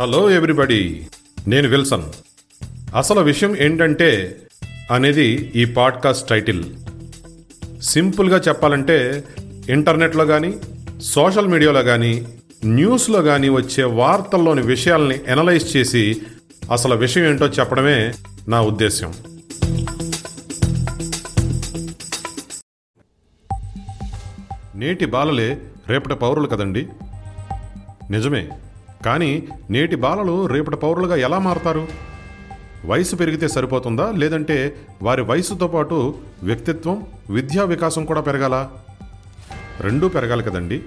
Hello everybody నేను Wilson. అసలు విషయం ఏంటంటే అనేది ఈ పాడ్కాస్ట్ టైటిల్. సింపుల్గా చెప్పాలంటే ఇంటర్నెట్లో కానీ సోషల్ మీడియాలో కానీ న్యూస్లో కానీ వచ్చే వార్తల్లోని విషయాల్ని ఎనలైజ్ చేసి అసలు విషయం ఏంటో చెప్పడమే నా ఉద్దేశ్యం. నేటి బాలలే రేపటి పౌరులు కదండి? నిజమే. కానీ నేటి బాలలు రేపటి పౌరులుగా ఎలా మారతారు? వయసు పెరిగితే సరిపోతుందా? లేదంటే వారి వయసుతో పాటు వ్యక్తిత్వం విద్యా వికాసం కూడా పెరగాల? రెండూ పెరగాలి కదండి.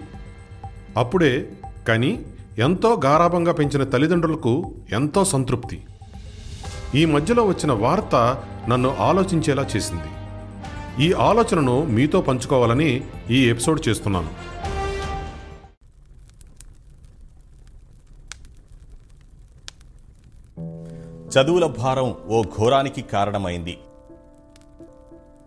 అప్పుడే కానీ ఎంతో గారాభంగా పెంచిన తల్లిదండ్రులకు ఎంతో సంతృప్తి. ఈ మధ్యలో వచ్చిన వార్త నన్ను ఆలోచించేలా చేసింది. ఈ ఆలోచనను మీతో పంచుకోవాలని ఈ ఎపిసోడ్ చేస్తున్నాను. చదువుల భారం ఓ ఘోరానికి కారణమైంది.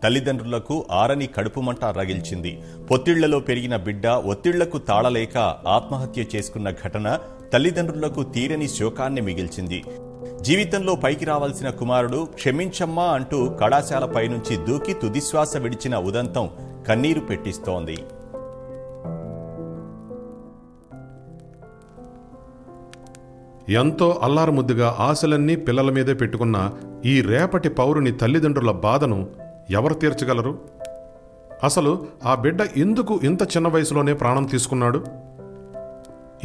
తల్లిదండ్రులకు ఆరని కడుపుమంట రగిల్చింది. పొత్తిళ్ళలో పెరిగిన బిడ్డ ఒత్తిళ్ళకు తాళలేక ఆత్మహత్య చేసుకున్న ఘటన తల్లిదండ్రులకు తీరని శోకాన్ని మిగిల్చింది. జీవితంలో పైకి రావాల్సిన కుమారుడు క్షమించమ్మా అంటూ కళాశాలపై నుంచి దూకి తుదిశ్వాస విడిచిన ఉదంతం కన్నీరు పెట్టిస్తోంది. ఎంతో అల్లారముద్దుగా ఆశలన్నీ పిల్లల మీదే పెట్టుకున్న ఈ రేపటి పౌరుని తల్లిదండ్రుల బాధను ఎవరు తీర్చగలరు? అసలు ఆ బిడ్డ ఎందుకు ఇంత చిన్న వయసులోనే ప్రాణం తీసుకున్నాడు?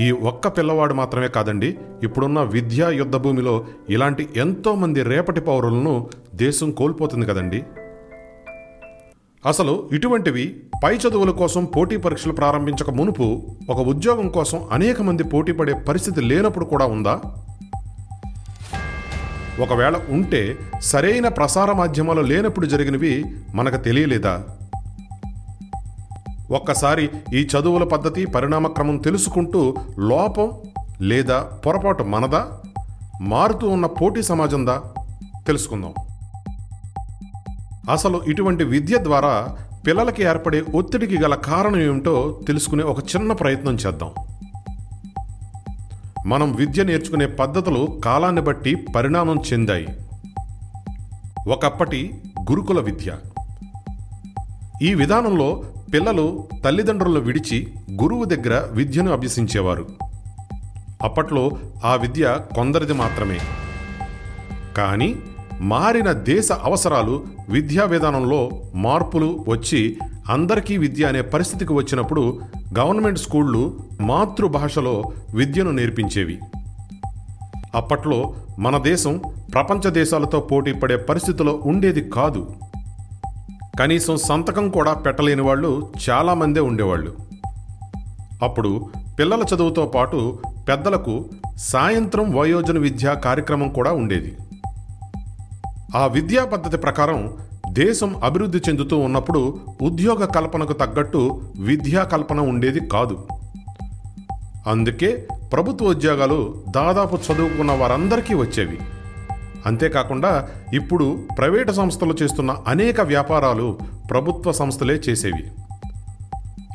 ఈ ఒక్క పిల్లవాడు మాత్రమే కాదండి ఇప్పుడున్న విద్యా యుద్ధ భూమిలో ఇలాంటి ఎంతోమంది రేపటి పౌరులను దేశం కోల్పోతుంది కదండీ. అసలు ఇటువంటివి పై చదువుల కోసం పోటీ పరీక్షలు ప్రారంభించక మునుపు ఒక ఉద్యోగం కోసం అనేక మంది పోటీ పడే పరిస్థితి లేనప్పుడు కూడా ఉందా? ఒకవేళ ఉంటే సరైన ప్రసార మాధ్యమాలు లేనప్పుడు జరిగినవి మనకు తెలియలేదా? ఒక్కసారి ఈ చదువుల పద్ధతి పరిణామక్రమం తెలుసుకుంటూ లోపం లేదా పొరపాటు మనదా? మారుతూ ఉన్న పోటీ సమాజందా? తెలుసుకుందాం. అసలు ఇటువంటి విద్య ద్వారా పిల్లలకి ఏర్పడే ఒత్తిడికి గల కారణం ఏమిటో తెలుసుకునే ఒక చిన్న ప్రయత్నం చేద్దాం. మనం విద్య నేర్చుకునే పద్ధతులు కాలాన్ని బట్టి పరిణామం చెందాయి. ఒకప్పటి గురుకుల విద్య. ఈ విధానంలో పిల్లలు తల్లిదండ్రులను విడిచి గురువు దగ్గర విద్యను అభ్యసించేవారు. అప్పట్లో ఆ విద్య కొందరిది మాత్రమే. కానీ మారిన దేశ అవసరాలు విద్యా విధానంలో మార్పులు వచ్చి అందరికీ విద్య అనే పరిస్థితికి వచ్చినప్పుడు గవర్నమెంట్ స్కూళ్ళు మాతృభాషలో విద్యను నేర్పించేవి. అప్పట్లో మన దేశం ప్రపంచ దేశాలతో పోటీ పడే పరిస్థితిలో ఉండేది కాదు. కనీసం సంతకం కూడా పెట్టలేని వాళ్ళు చాలామందే ఉండేవాళ్ళు. అప్పుడు పిల్లల చదువుతో పాటు పెద్దలకు సాయంత్రం వయోజన విద్యా కార్యక్రమం కూడా ఉండేది. ఆ విద్యా పద్ధతి ప్రకారం దేశం అభివృద్ధి చెందుతూ ఉన్నప్పుడు ఉద్యోగ కల్పనకు తగ్గట్టు విద్యా కల్పన ఉండేది కాదు. అందుకే ప్రభుత్వ ఉద్యోగాలు దాదాపు చదువుకున్న వారందరికీ వచ్చేవి. అంతేకాకుండా ఇప్పుడు ప్రైవేటు సంస్థలు చేస్తున్న అనేక వ్యాపారాలు ప్రభుత్వ సంస్థలే చేసేవి.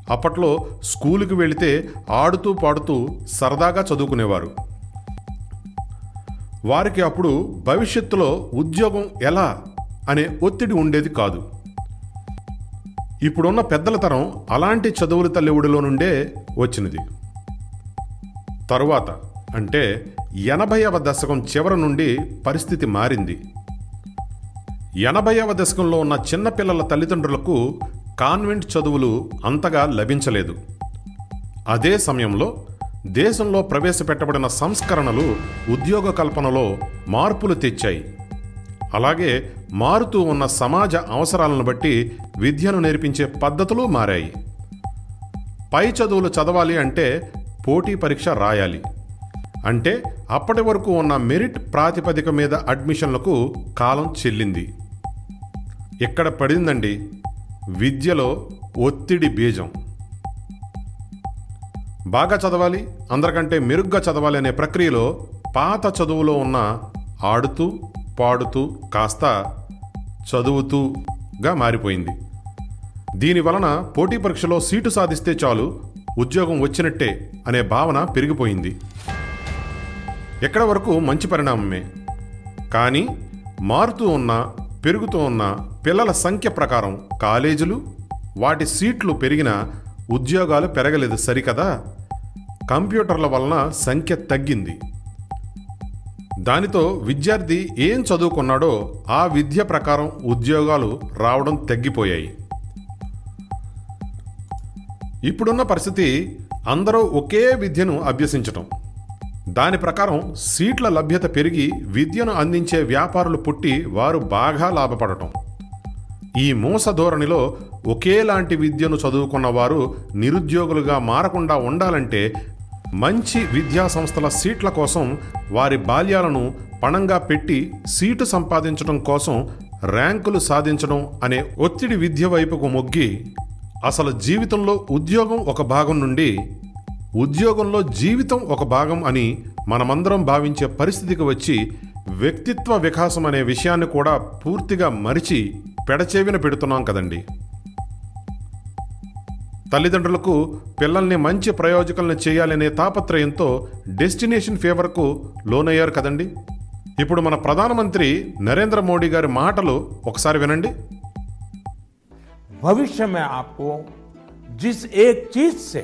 అప్పట్లో స్కూలుకి వెళితే ఆడుతూ పాడుతూ సరదాగా చదువుకునేవారు. వారికి అప్పుడు భవిష్యత్తులో ఉద్యోగం ఎలా అనే ఒత్తిడి ఉండేది కాదు. ఇప్పుడున్న పెద్దల తరం అలాంటి చదువుల తల్లివుడిలో నుండే వచ్చినది. తరువాత అంటే ఎనభైవ దశకం చివరి నుండి పరిస్థితి మారింది. ఎనభైవ దశకంలో ఉన్న చిన్నపిల్లల తల్లిదండ్రులకు కాన్వెంట్ చదువులు అంతగా లభించలేదు. అదే సమయంలో దేశంలో ప్రవేశపెట్టబడిన సంస్కరణలు ఉద్యోగ కల్పనలో మార్పులు తెచ్చాయి. అలాగే మారుతూ ఉన్న సమాజ అవసరాలను బట్టి విద్యను నేర్పించే పద్ధతులు మారాయి. పై చదువులు చదవాలి అంటే పోటీ పరీక్ష రాయాలి. అంటే అప్పటి వరకు ఉన్న మెరిట్ ప్రాతిపదిక మీద అడ్మిషన్లకు కాలం చెల్లింది. ఇక్కడ పడిందండి? విద్యలో ఒత్తిడి బీజం. బాగా చదవాలి అందరికంటే మెరుగ్గా చదవాలి అనే ప్రక్రియలో పాత చదువులో ఉన్న ఆడుతూ పాడుతూ కాస్త చదువుతూగా మారిపోయింది. దీని వలన పోటీ పరీక్షలో సీటు సాధిస్తే చాలు ఉద్యోగం వచ్చినట్టే అనే భావన పెరిగిపోయింది. ఎక్కడ వరకు మంచి పరిణామమే. కానీ మారుతూ ఉన్న పెరుగుతూ ఉన్న పిల్లల సంఖ్య ప్రకారం కాలేజీలు వాటి సీట్లు పెరిగిన ఉద్యోగాలు పెరగలేదు సరికదా? కంప్యూటర్ల వలన సంఖ్య తగ్గింది. దానితో విద్యార్థి ఏం చదువుకున్నాడో ఆ విద్య ప్రకారం ఉద్యోగాలు రావడం తగ్గిపోయాయి. ఇప్పుడున్న పరిస్థితి అందరూ ఒకే విద్యను అభ్యసించటం. దాని ప్రకారం సీట్ల లభ్యత పెరిగి విద్యను అందించే వ్యాపారులు పుట్టి వారు బాగా లాభపడటం. ఈ మూస ధోరణిలో ఒకేలాంటి విద్యను చదువుకున్న వారు నిరుద్యోగులుగా మారకుండా ఉండాలంటే మంచి విద్యా సంస్థల సీట్ల కోసం వారి బాల్యాలను పణంగా పెట్టి సీటు సంపాదించడం కోసం ర్యాంకులు సాధించడం అనే ఒత్తిడి విద్య వైపుకు మొగ్గి అసలు జీవితంలో ఉద్యోగం ఒక భాగం నుండి ఉద్యోగంలో జీవితం ఒక భాగం అని మనమందరం భావించే పరిస్థితికి వచ్చి వ్యక్తిత్వ వికాసం అనే విషయాన్ని కూడా పూర్తిగా మరిచి పెడచేవిన పెడుతున్నాం కదండి. తల్లిదండ్రులకు పిల్లల్ని మంచి ప్రయోజకులను చేయాలనే తాపత్రయంతో డెస్టినేషన్ ఫేవర్కు లోనయ్యారు కదండి ఇప్పుడు మన ప్రధానమంత్రి నరేంద్ర మోడీ గారి మాటలు ఒకసారి వినండి भविष्य में आपको जिस एक चीज से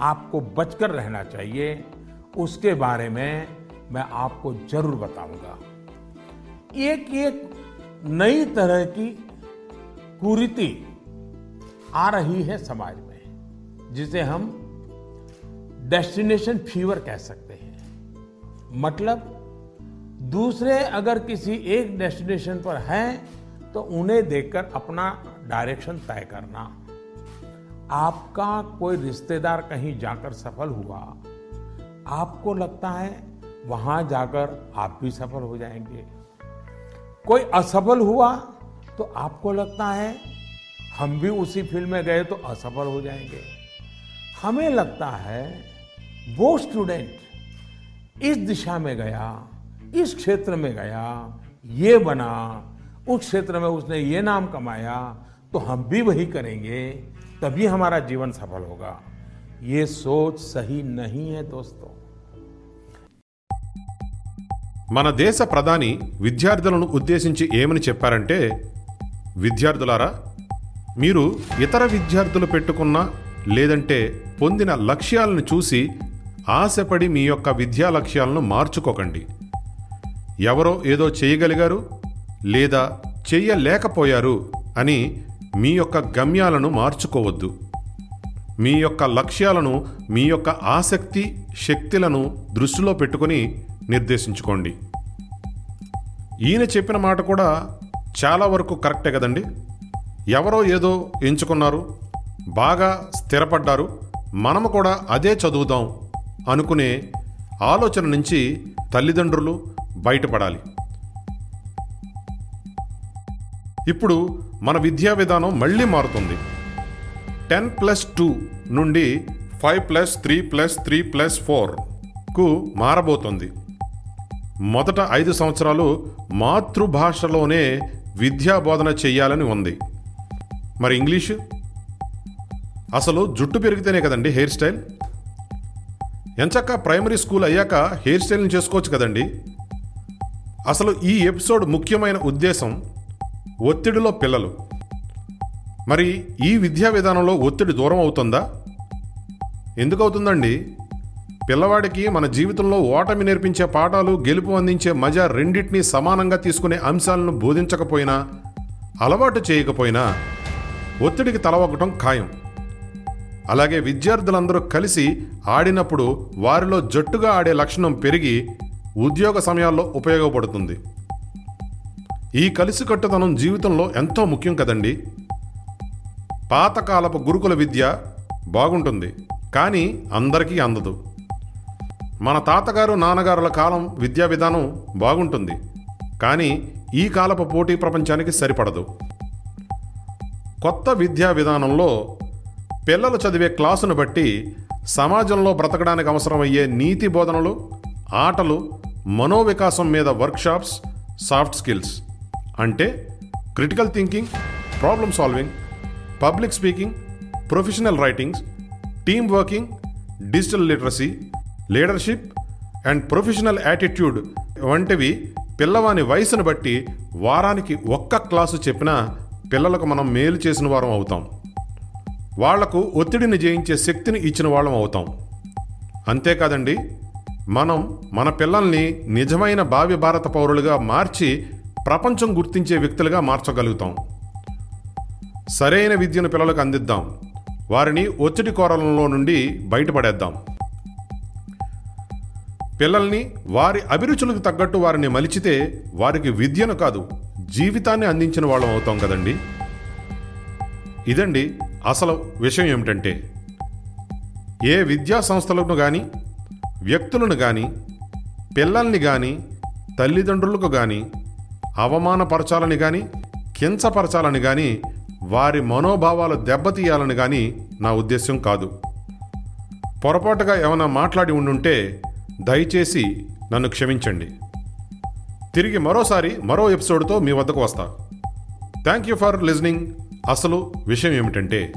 आपको बचकर रहना चाहिए उसके बारे में मैं आपको जरूर बताऊंगा एक एक नई तरह की कुरीति आ रही है समाज में, जिसे हम डेस्टिनेशन फीवर कह सकते हैं। मतलब दूसरे अगर किसी एक डेस्टिनेशन पर हैं तो उन्हें देखकर अपना डायरेक्शन तय करना। आपका कोई रिश्तेदार कहीं जाकर सफल हुआ, आपको लगता है वहाँ जाकर आप भी सफल हो जाएँगे। कोई असफल हुआ तो आपको लगता है हम भी उसी फील्ड में गए तो असफल हो जाएंगे हमें लगता है वो स्टूडेंट इस दिशा में गया इस क्षेत्र में गया ये बना उस क्षेत्र में उसने ये नाम कमाया तो हम भी वही करेंगे तभी हमारा जीवन सफल होगा ये सोच सही नहीं है दोस्तों మన దేశ ప్రధాని విద్యార్థులను ఉద్దేశించి ఏమని చెప్పారంటే విద్యార్థులారా మీరు ఇతర విద్యార్థులు పెట్టుకున్న లేదంటే పొందిన లక్ష్యాలను చూసి ఆశపడి మీ యొక్క విద్యా లక్ష్యాలను మార్చుకోకండి. ఎవరో ఏదో చేయగలిగారు లేదా చెయ్యలేకపోయారు అని మీ యొక్క గమ్యాలను మార్చుకోవద్దు. మీ యొక్క లక్ష్యాలను మీ యొక్క ఆసక్తి శక్తులను దృష్టిలో పెట్టుకొని నిర్దేశించుకోండి. ఈయన చెప్పిన మాట కూడా చాలా వరకు కరెక్టే కదండి? ఎవరో ఏదో ఎంచుకున్నారు బాగా స్థిరపడ్డారు మనము కూడా అదే చదువుదాం అనుకునే ఆలోచన నుంచి తల్లిదండ్రులు బయటపడాలి. ఇప్పుడు మన విద్యా విధానం మళ్ళీ మారుతుంది. టెన్ ప్లస్ టూ నుండి five plus three plus three plus ఫోర్కు మారబోతుంది. మొదట ఐదు సంవత్సరాలు మాతృభాషలోనే విద్యా బోధన చేయాలని ఉంది. మరి ఇంగ్లీషు? అసలు జుట్టు పెరిగితేనే కదండి హెయిర్ స్టైల్? ఎంచక్క ప్రైమరీ స్కూల్ అయ్యాక హెయిర్ స్టైల్ని చేసుకోవచ్చు కదండి. అసలు ఈ ఎపిసోడ్ ముఖ్యమైన ఉద్దేశం ఒత్తిడిలో పిల్లలు. మరి ఈ విద్యా విధానంలో ఒత్తిడి దూరం అవుతుందా? ఎందుకు అవుతుందండి పిల్లవాడికి మన జీవితంలో ఓటమి నేర్పించే పాఠాలు గెలుపు అందించే మజా రెండింటినీ సమానంగా తీసుకునే అంశాలను బోధించకపోయినా అలవాటు చేయకపోయినా ఒత్తిడికి తలవగ్గటం ఖాయం. అలాగే విద్యార్థులందరూ కలిసి ఆడినప్పుడు వారిలో జట్టుగా ఆడే లక్షణం పెరిగి ఉద్యోగ సమయాల్లో ఉపయోగపడుతుంది. ఈ కలిసికట్టుతనం జీవితంలో ఎంతో ముఖ్యం కదండి. పాతకాలపు గురుకుల విద్య బాగుంటుంది కానీ అందరికీ అందదు. మన తాతగారు నాన్నగారుల కాలం విద్యా విధానం బాగుంటుంది కానీ ఈ కాలపు పోటీ ప్రపంచానికి సరిపడదు. కొత్త విద్యా విధానంలో పిల్లలు చదివే క్లాసును బట్టి సమాజంలో బ్రతకడానికి అవసరమయ్యే నీతి బోధనలు ఆటలు మనోవికాసం మీద వర్క్షాప్స్ సాఫ్ట్ స్కిల్స్. అంటే critical thinking problem solving public speaking professional writings team working digital literacy leadership and professional attitude వంటివి పిల్లవాని వయసును బట్టి వారానికి ఒక్క క్లాసు చెప్పినా పిల్లలకు మనం మేలు చేసిన వారం అవుతాం. వాళ్ళకు ఒత్తిడిని జయించే శక్తిని ఇచ్చిన వాళ్ళం అవుతాం. అంతేకాదండి మనం మన పిల్లల్ని నిజమైన భావి భారత పౌరులుగా మార్చి ప్రపంచం గుర్తించే వ్యక్తులుగా మార్చగలుగుతాం. సరైన విద్యను పిల్లలకు అందిద్దాం. వారిని ఒత్తిడి కోరలంలో నుండి బయటపడేద్దాం. పిల్లల్ని వారి అభిరుచులకు తగ్గట్టు వారిని మలిచితే వారికి విద్యను కాదు జీవితాన్ని అందించిన వాళ్ళం అవుతాం కదండి? ఇదండి అసలు విషయం ఏమిటంటే ఏ విద్యా సంస్థలను కానీ వ్యక్తులను కానీ పిల్లల్ని కానీ తల్లిదండ్రులకు కానీ అవమానపరచాలని కానీ కించపరచాలని కానీ వారి మనోభావాలు దెబ్బతీయాలని కానీ నా ఉద్దేశం కాదు. పొరపాటుగా ఏమైనా మాట్లాడి ఉండుంటే దయచేసి నన్ను క్షమించండి. తిరిగి మరోసారి మరో ఎపిసోడ్తో మీ వద్దకు వస్తా. థ్యాంక్ యూ ఫర్ లిజనింగ్ అసలు విషయం ఏమిటంటే